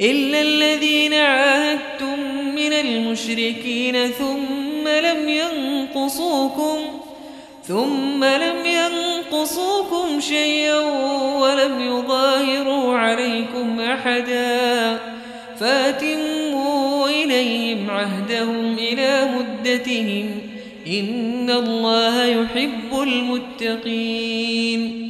إلا الذين عاهدتم من المشركين ثم لم ينقصوكم ثم لم ينقصوكم شيئا ولم يظاهروا عليكم أحدا فأتموا إليهم عهدهم إلى مدتهم إن الله يحب المتقين.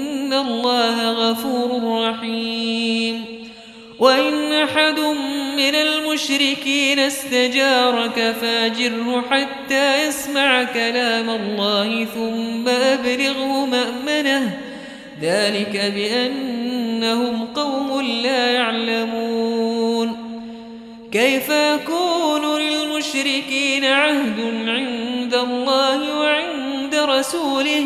إن الله غفور رحيم وإن أحد من المشركين استجارك فاجره حتى يسمع كلام الله ثم أبلغه مأمنه ذلك بأنهم قوم لا يعلمون كيف يكون للمشركين عهد عند الله وعند رسوله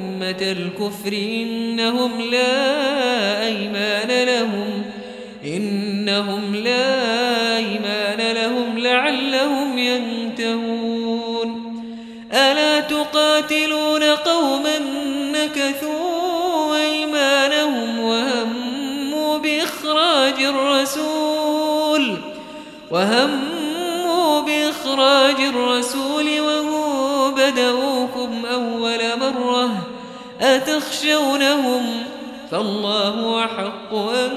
الكفر إنهم لا أيمان لهم إنهم لا أيمان لهم لعلهم ينتهون. ألا تقاتلون قوما نكثوا أيمانهم وهموا بإخراج الرسول وهموا بإخراج الرسول وهم بدأوكم أول مرة. أتخشونهم فالله أحق أن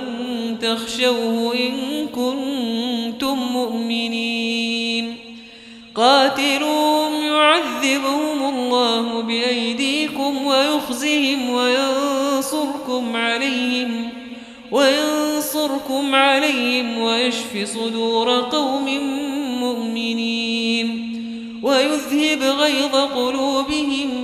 تخشوه إن كنتم مؤمنين. قاتلوهم يعذبهم الله بأيديكم ويخزهم وينصركم عليهم وينصركم عليهم ويشف صدور قوم مؤمنين ويذهب غيظ قلوبهم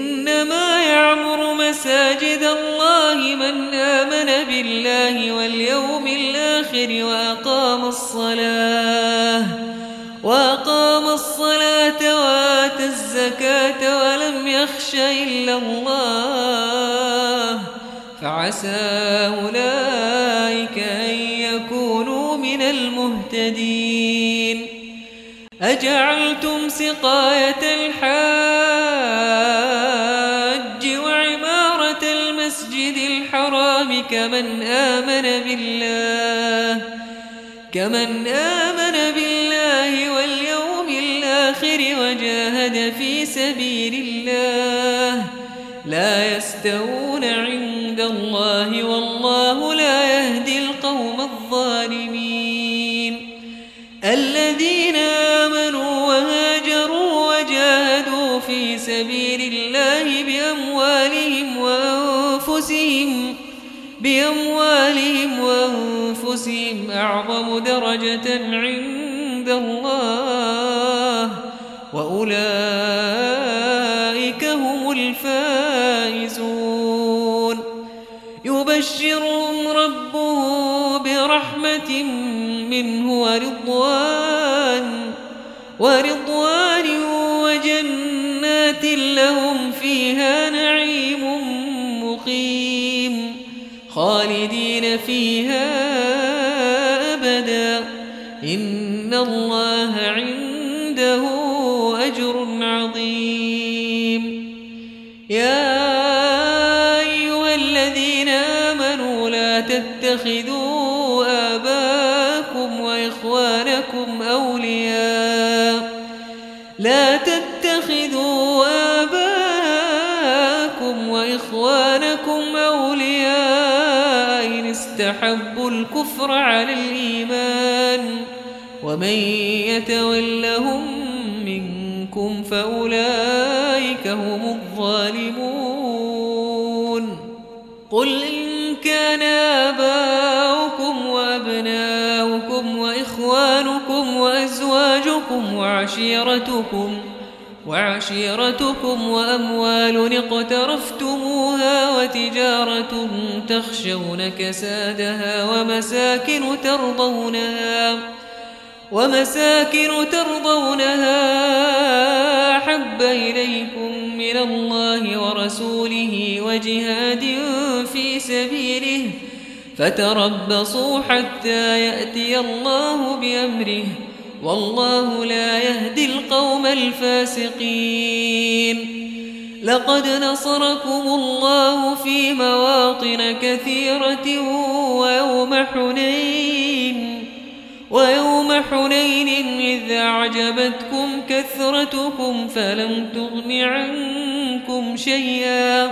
مساجد الله من آمن بالله واليوم الآخر وأقام الصلاة وأقام الصلاة وآتى الزكاة ولم يخش إلا الله فعسى أولئك أن يكونوا من المهتدين أجعلتم سقاية الحاج كمن آمن بالله كمن آمن بالله واليوم الآخر وجاهد في سبيل الله. لا يستوون عند الله والله لا يهدي القوم الظالمين. الذين آمنوا وأنفسهم أعظم درجة عند الله وأولئك هم الفائزون. يبشرهم ربه برحمة منه ورضوان ورضوان وجنات لهم فيها نعيم مقيم خالدين فيها الكفر على الإيمان ومن يتولهم منكم فأولئك هم الظالمون قل إن كان آباؤكم وأبناؤكم وإخوانكم وأزواجكم وعشيرتكم وعشيرتكم وأموال اقترفتموها وتجارة تخشون كسادها ومساكن ترضونها ومساكن ترضونها حب إليكم من الله ورسوله وجهاد في سبيله فتربصوا حتى يأتي الله بأمره والله لا يهدي القوم الفاسقين. لقد نصركم الله في مواطن كثيرة ويوم حنين ويوم حنين إذ أعجبتكم كثرتكم فلم تغن عنكم شيئا.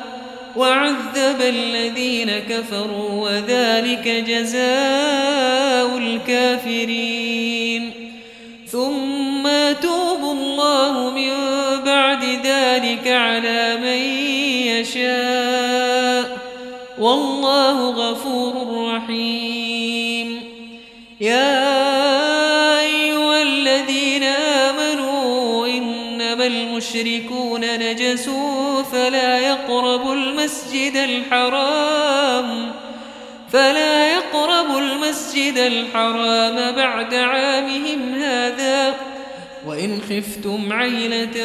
وعذب الذين كفروا وذلك جزاء الكافرين. ثم توب الله من بعد ذلك على من يشاء. والله غفور رحيم. يا أيها الذين آمنوا إنما المشركون نجس فلا يقربوا المسجد الحرام فلا يقربوا المسجد الحرام بعد عامهم هذا. وإن خفتم عيلة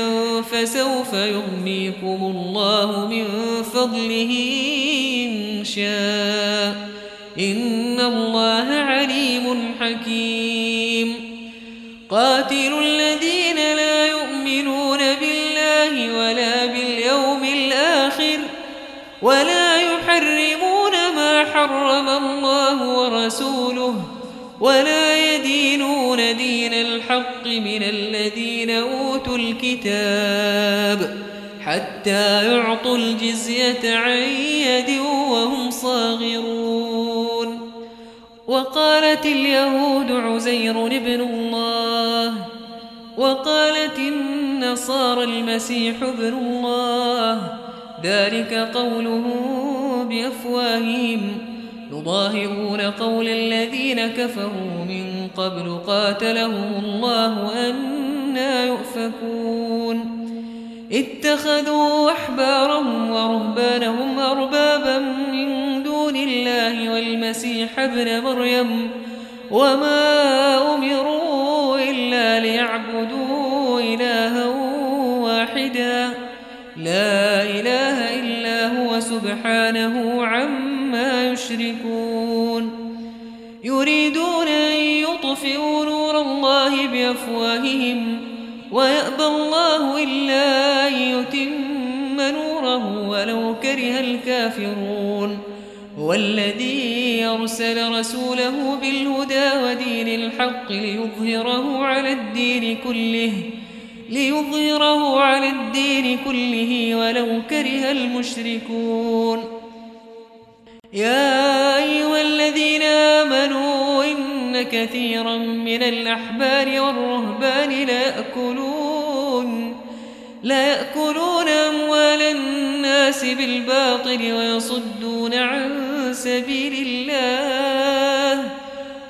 فسوف يغنيكم الله من فضله إن شاء. إن الله عليم حكيم. قاتل الذين ولا يحرمون ما حرم الله ورسوله ولا يدينون دين الحق من الذين أوتوا الكتاب حتى يعطوا الجزية عن يد وهم صاغرون. وقالت اليهود عزير ابن الله وقالت النصارى المسيح ابن الله ذلك قوله بأفواههم. يضاهئون قول الذين كفروا من قبل قاتلهم الله أنا يؤفكون. اتخذوا أحبارهم ورهبانهم أربابا من دون الله والمسيح ابن مريم. وما أمروا إلا سبحانه عما يشركون. يريدون أن يطفئوا نور الله بأفواههم ويأبى الله إلا أن يتم نوره ولو كره الكافرون. هو الذي يرسل رسوله بالهدى ودين الحق ليظهره على الدين كله. ليظهره على الدين كله ولو كره المشركون. يا أيها الذين آمنوا إن كثيرا من الأحبار والرهبان لا يأكلون لا يأكلون أموال الناس بالباطل ويصدون عن سبيل الله.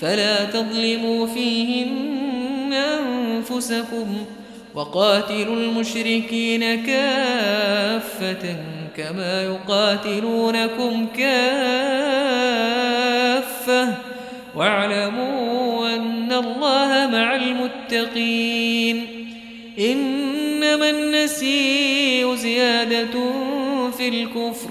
فلا تظلموا فيهن أنفسكم وقاتلوا المشركين كافة كما يقاتلونكم كافة. واعلموا أن الله مع المتقين. إنما النسيء زيادة في الكفر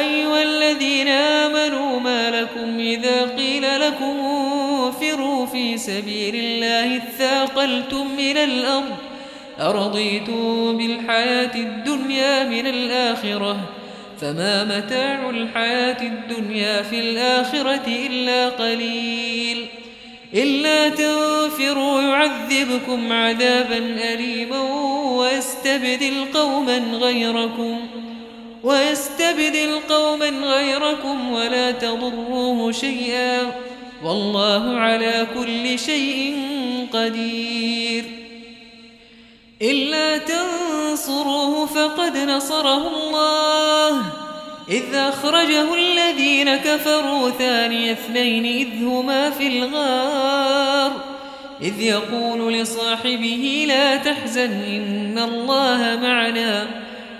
لكم إذا قيل لكم انفروا في سبيل الله اثاقلتم إلى الأرض أرضيتم بالحياة الدنيا من الآخرة فما متاع الحياة الدنيا في الآخرة إلا قليل إلا تنفروا يعذبكم عذابا أليما ويستبدل قوما غيركم ويستبدل قوما غيركم ولا تضروه شيئا والله على كل شيء قدير. إلا تنصروه فقد نصره الله. إذ أخرجه الذين كفروا ثاني اثنين إذ هما في الغار. إذ يقول لصاحبه لا تحزن إن الله معنا.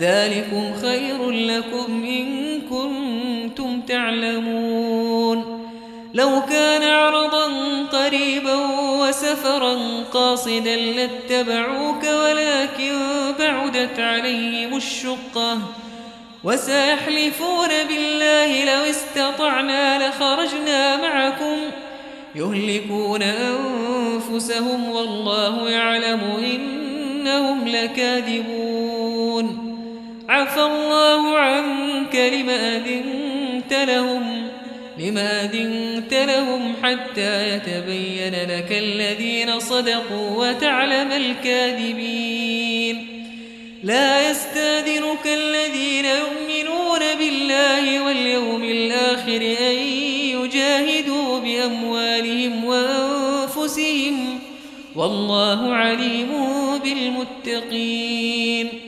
ذلكم خير لكم إن كنتم تعلمون. لو كان عرضا قريبا وسفرا قاصدا لاتبعوك ولكن بعدت عليهم الشقة. وسيحلفون بالله لو استطعنا لخرجنا معكم. يهلكون أنفسهم والله يعلم إنهم لكاذبون. عفى الله عنك لما أذنت لهم لما أذنت لهم حتى يتبين لك الذين صدقوا وتعلم الكاذبين. لا يستاذنك الذين يؤمنون بالله واليوم الآخر أن يجاهدوا بأموالهم وأنفسهم. والله عليم بالمتقين.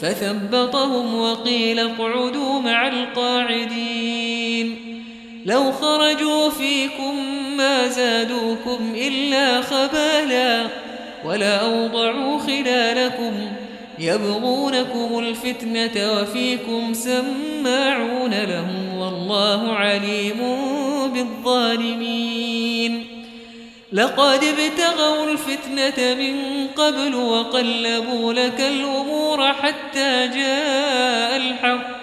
فثبطهم وقيل اقعدوا مع القاعدين. لو خرجوا فيكم ما زادوكم إلا خبالا ولا أوضعوا خلالكم يبغونكم الفتنة وفيكم سماعون لهم والله عليم بالظالمين. لقد ابتغوا الفتنة من قبل وقلبوا لك الأمور حتى جاء الحق.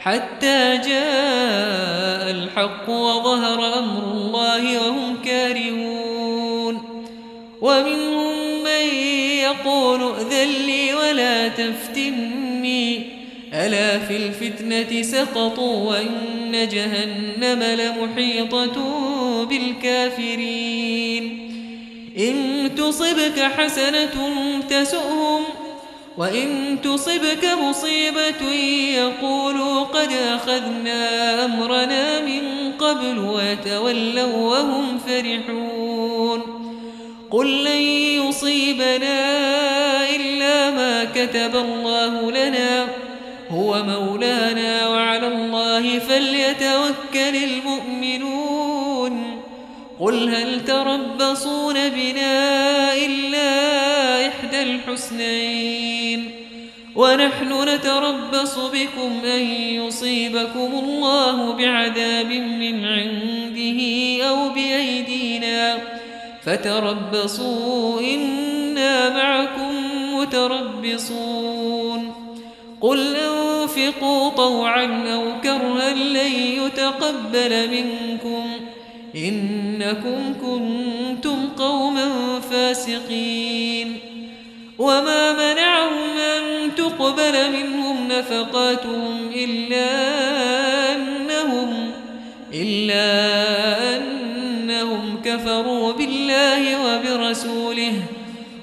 حتى جاء الحق وظهر أمر الله وهم كارهون. ومنهم من يقول ائذن لي ولا تفتني. ألا في الفتنة سقطوا وإن جهنم لمحيطة بالكافرين. إن تصبك حسنة تسؤهم وإن تصبك مصيبة يقولوا قد أخذنا أمرنا من قبل ويتولوا وهم فرحون. قل لن يصيبنا إلا ما كتب الله لنا هو مولانا وعلى الله فليتوكل المؤمنون. قل هل تربصون بنا إلا إحدى الحسنين؟ ونحن نتربص بكم أن يصيبكم الله بعذاب من عنده أو بأيدينا. فتربصوا إنا معكم متربصون. قل أنفقوا طوعا أو كرها لن يتقبل منكم إنكم كنتم قوما فاسقين وما منعهم أن تقبل منهم نفقاتهم إلا أنهم إلا أنهم كفروا بالله وبرسوله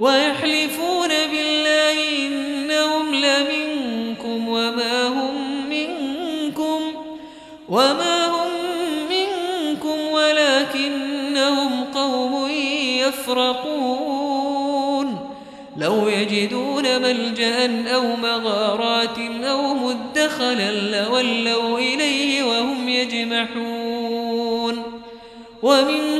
ويحلفون بالله إنهم لمنكم وما هم منكم وما هم منكم ولكنهم قوم يفرقون لو يجدون ملجأ أو مغارات أو مدخلا لولوا إليه وهم يجمحون ومنهم من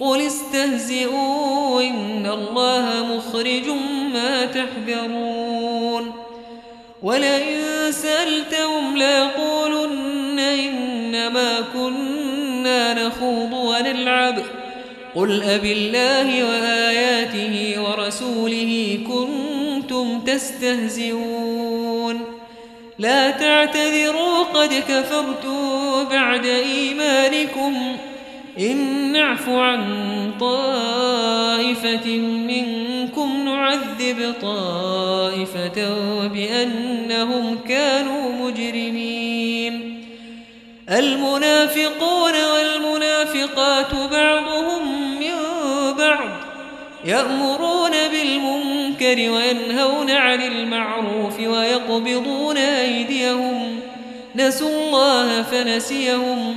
قل استهزئوا إن الله مخرج ما تحذرون. ولئن سألتهم ليقولن إنما كنا نخوض ونلعب. قل أب الله وآياته ورسوله كنتم تستهزئون. لا تعتذروا قد كفرتوا بعد إيمانكم. إن نعف عن طائفة منكم نعذب طائفة بأنهم كانوا مجرمين. المنافقون والمنافقات بعضهم من بعض يأمرون بالمنكر وينهون عن المعروف ويقبضون أيديهم. نسوا الله فنسيهم.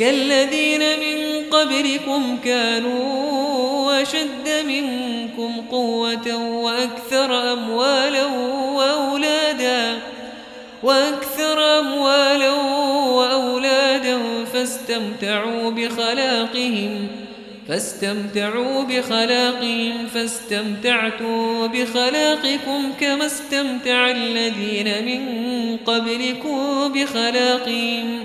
كالذين من قبلكم كانوا أشد منكم قوة وأكثر أموالا وأولادا وأكثر أموالا وأولادا فاستمتعوا بخلاقهم فاستمتعوا بخلاقهم فاستمتعتوا بخلاقكم كما استمتع الذين من قبلكم بخلاقهم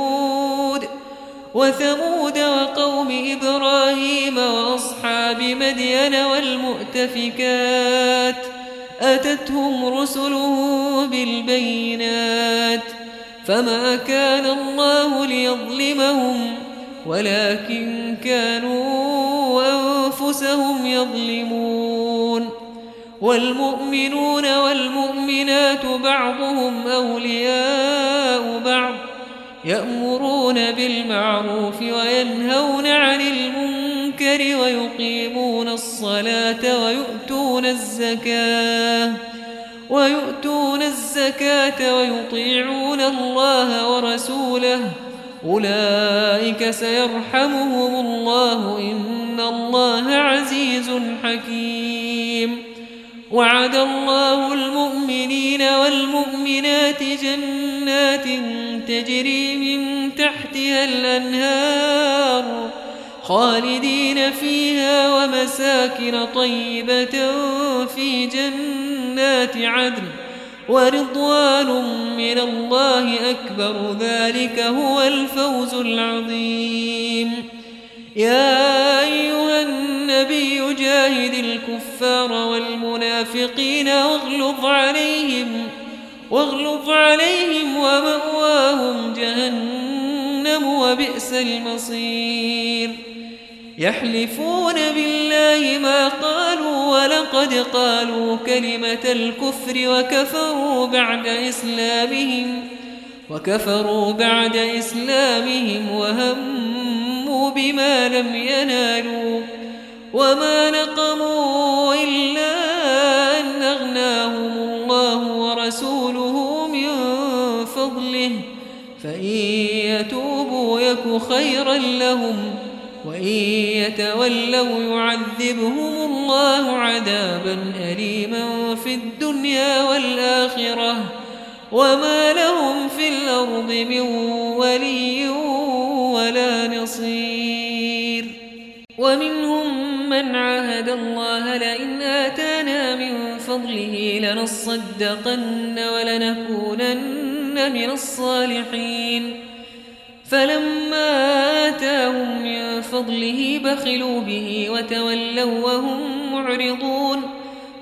وثمود وقوم إبراهيم وأصحاب مدين والمؤتفكات أتتهم رسله بالبينات فما كان الله ليظلمهم ولكن كانوا أنفسهم يظلمون والمؤمنون والمؤمنات بعضهم أولياء بعض يأمرون بالمعروف وينهون عن المنكر ويقيمون الصلاة ويؤتون الزكاة ويؤتون الزكاة ويطيعون الله ورسوله. أولئك سيرحمهم الله. إن الله عزيز حكيم. وعد الله المؤمنين والمؤمنات جنات تجري من تحتها الأنهار خالدين فيها ومساكن طيبة في جنات عدن ورضوان من الله أكبر. ذلك هو الفوز العظيم. يا أيها النبي جاهد الكفار والمنافقين واغلظ عليهم واغلظ عليهم ومأواهم جهنم وبئس المصير. يحلفون بالله ما قالوا ولقد قالوا كلمة الكفر وكفروا بعد إسلامهم وكفروا بعد إسلامهم وهموا بما لم ينالوا وما نقموا إلا يتوبوا يك خيرا لهم. وإن يتولوا يعذبهم الله عذابا أليما في الدنيا والآخرة. وما لهم في الأرض من ولي ولا نصير. ومنهم من عاهد الله لئن آتانا من فضله لنصدقن ولنكونن من الصالحين. فلما آتاهم من فضله بخلوا به وتولوا وهم معرضون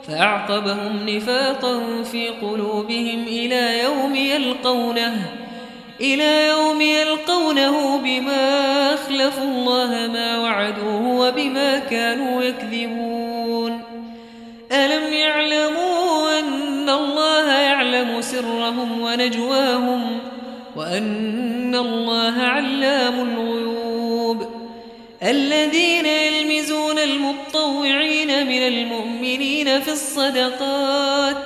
فأعقبهم نفاقا في قلوبهم إلى يوم يلقونه إلى يوم يلقونه بما أخلفوا الله ما وعدوه وبما كانوا يكذبون. ألم يعلموا أن الله يعلم سرهم ونجواهم؟ وأن الله علام الغيوب. الذين يلمزون المطوعين من المؤمنين في الصدقات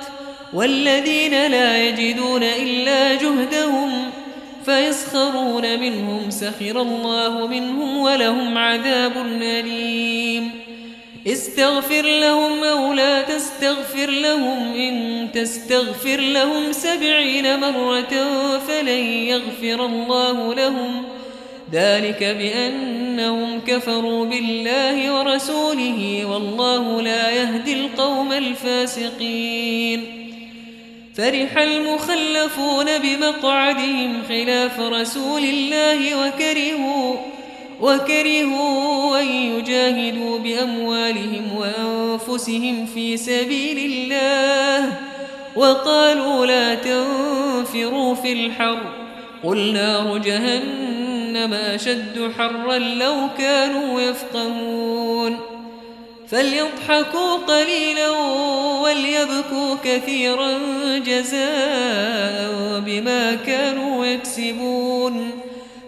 والذين لا يجدون إلا جهدهم فيسخرون منهم سخر الله منهم ولهم عذاب أليم. استغفر لهم أو لا تستغفر لهم إن تستغفر لهم سبعين مرة فلن يغفر الله لهم. ذلك بأنهم كفروا بالله ورسوله والله لا يهدي القوم الفاسقين. فرح المخلفون بمقعدهم خلاف رسول الله وكرهوا وكرهوا أن يجاهدوا بأموالهم وأنفسهم في سبيل الله وقالوا لا تنفروا في الحر قل نار جهنم أشد حرا لو كانوا يفقهون فليضحكوا قليلا وليبكوا كثيرا جزاء بما كانوا يكسبون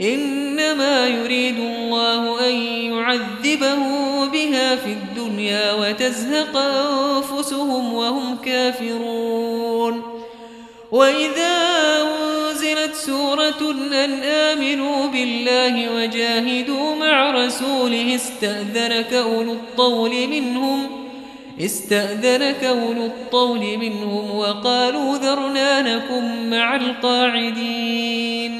إنما يريد الله أن يعذبه بها في الدنيا وتزهق أنفسهم وهم كافرون. وإذا أنزلت سورة أن آمنوا بالله وجاهدوا مع رسوله استأذنك أولو الطول منهم استأذنك أولو الطول منهم وقالوا ذرنا نكن مع القاعدين.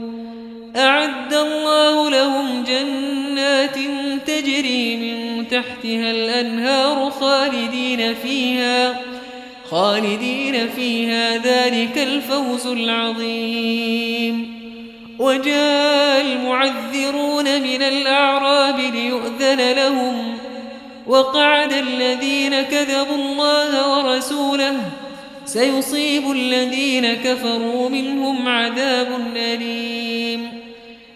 أعد الله لهم جنات تجري من تحتها الأنهار خالدين فيها خالدين فيها ذلك الفوز العظيم. وجاء المعذرون من الأعراب ليؤذن لهم وقعد الذين كذبوا الله ورسوله سيصيب الذين كفروا منهم عذاب أليم.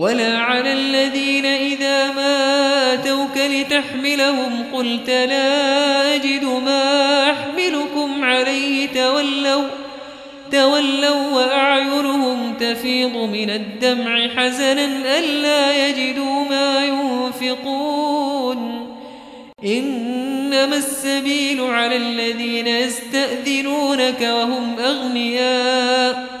ولا على الذين إذا ما أتوك لتحملهم قلت لا أجد ما أحملكم عليه تولوا تولوا وأعينهم تفيض من الدمع حزنا ألا يجدوا ما ينفقون إنما السبيل على الذين يستأذنونك وهم أغنياء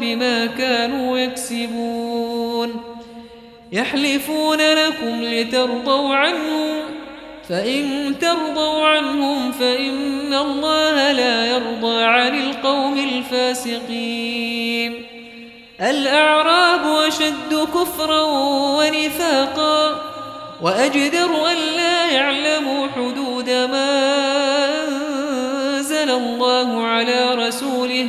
بما كانوا يكسبون. يحلفون لكم لترضوا عنهم فإن ترضوا عنهم فإن الله لا يرضى عن القوم الفاسقين. الأعراب أشد كفرا ونفاقا وأجدر أن لا يعلموا حدود ما أنزل الله على رسوله.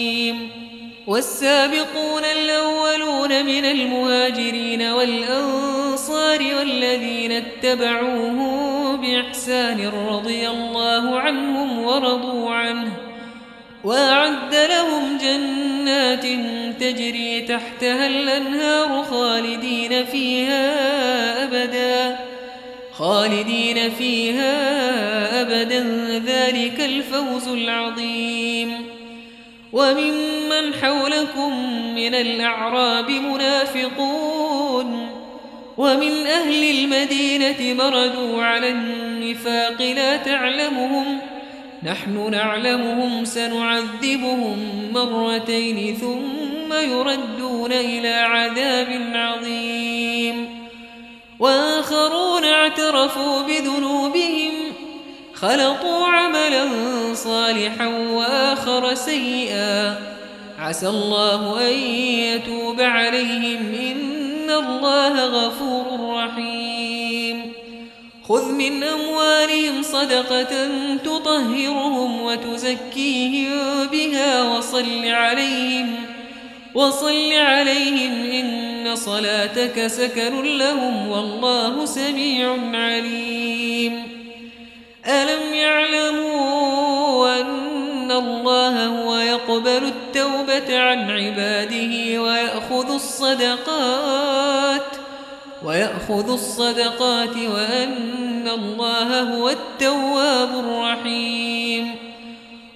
والسابقون الأولون من المهاجرين والأنصار والذين اتبعوهم بإحسان رضي الله عنهم ورضوا عنه وأعد لهم جنات تجري تحتها الأنهار خالدين فيها أبدا خالدين فيها أبدا ذلك الفوز العظيم وممن حولكم من الأعراب منافقون ومن أهل المدينة مردوا على النفاق لا تعلمهم نحن نعلمهم سنعذبهم مرتين ثم يردون إلى عذاب عظيم. وآخرون اعترفوا بذنوبهم خلطوا عملا صالحا وآخر سيئا. عسى الله أن يتوب عليهم. إن الله غفور رحيم. خذ من أموالهم صدقة تطهرهم وتزكيهم بها وصل عليهم. وصل عليهم. إن صلاتك سكن لهم والله سميع عليم. ألم يعلموا أن الله هو يقبل التوبة عن عباده ويأخذ الصدقات ويأخذ الصدقات وأن الله هو التواب الرحيم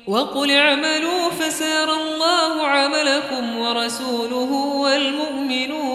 وقل اعملوا فسار الله عملكم ورسوله والمؤمنون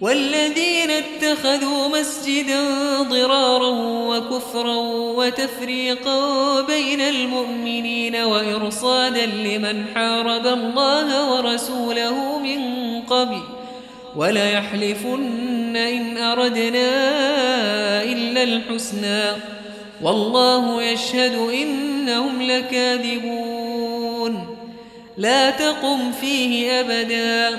والذين اتخذوا مسجدا ضرارا وكفرا وتفريقا بين المؤمنين وإرصادا لمن حارب الله ورسوله من قبل ولا يحلفن إن أردنا إلا الحسنى والله يشهد إنهم لكاذبون لا تقم فيه أبدا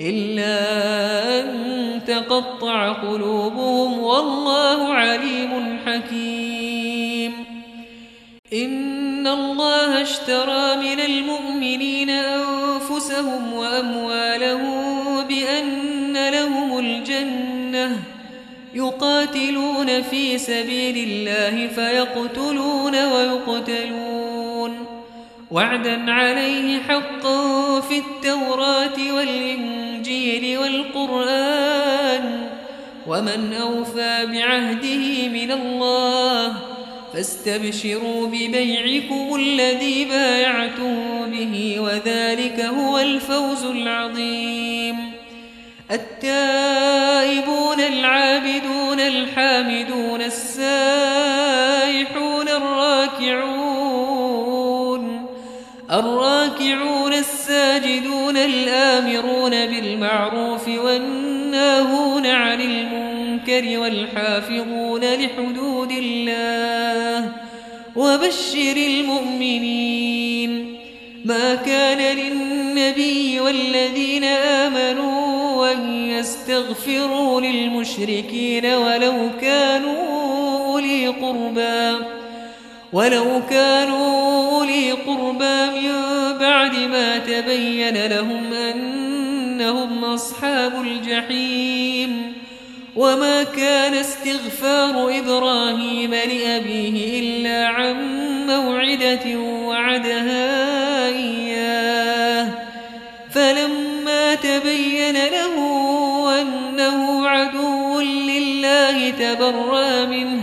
إلا أن تقطع قلوبهم والله عليم حكيم. إن الله اشترى من المؤمنين أنفسهم وأموالهم بأن لهم الجنة يقاتلون في سبيل الله فيقتلون ويقتلون. وعدا عليه حقا في التوراة والإنجيل والقرآن. ومن أوفى بعهده من الله فاستبشروا ببيعكم الذي بايعتم به وذلك هو الفوز العظيم. التائبون العابدون الحامدون السائحون الراكعون الراكعون الساجدون الآمرون بالمعروف والناهون عن المنكر والحافظون لحدود الله وبشر المؤمنين ما كان للنبي والذين آمنوا أن يستغفروا للمشركين ولو كانوا أولي قربى ولو كانوا أولي قربى من بعد ما تبين لهم أنهم أصحاب الجحيم وما كان استغفار إبراهيم لأبيه إلا عن موعدة وعدها إياه. فلما تبين له أنه عدو لله تبرى منه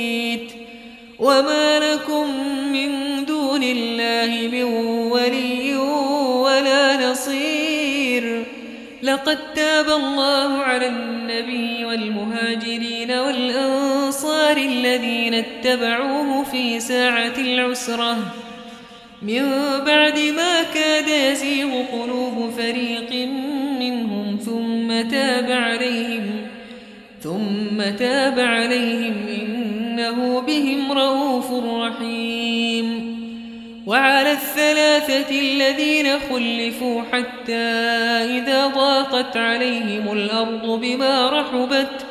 وما لكم من الله من ولي ولا نصير لقد تاب الله على النبي والمهاجرين والأنصار الذين اتبعوه في ساعة العسرة من بعد ما كاد يزيغ قلوب فريق منهم ثم تاب عليهم ثم تاب عليهم إنه بهم رؤوف رحيم. وعلى الثلاثة الذين خلفوا حتى إذا ضاقت عليهم الأرض بما رحبت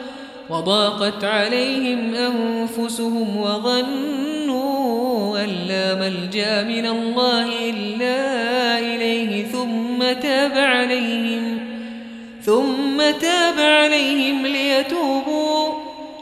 وضاقت عليهم أنفسهم وظنوا أن لا ملجأ من الله إلا إليه ثم تاب عليهم ثم تاب عليهم ليتوبوا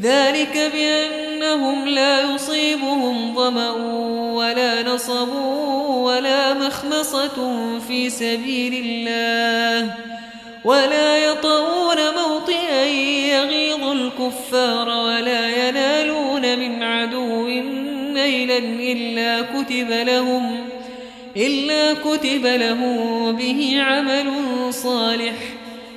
ذلك بأنهم لا يصيبهم ظمأ ولا نصب ولا مخمصة في سبيل الله ولا يطؤون موطئا يغيظ الكفار ولا ينالون من عدو نيلا إلا كتب لهم إلا كتب لهم به عمل صالح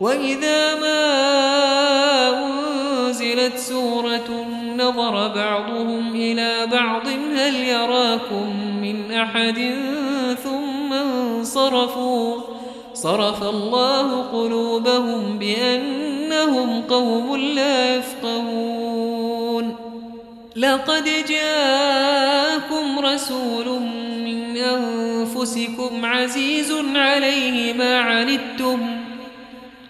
وإذا ما أنزلت سورة نظر بعضهم إلى بعض هل يراكم من أحد ثم انصرفوا صرف الله قلوبهم بأنهم قوم لا يفقهون لقد جاءكم رسول من أنفسكم عزيز عليه ما عنتم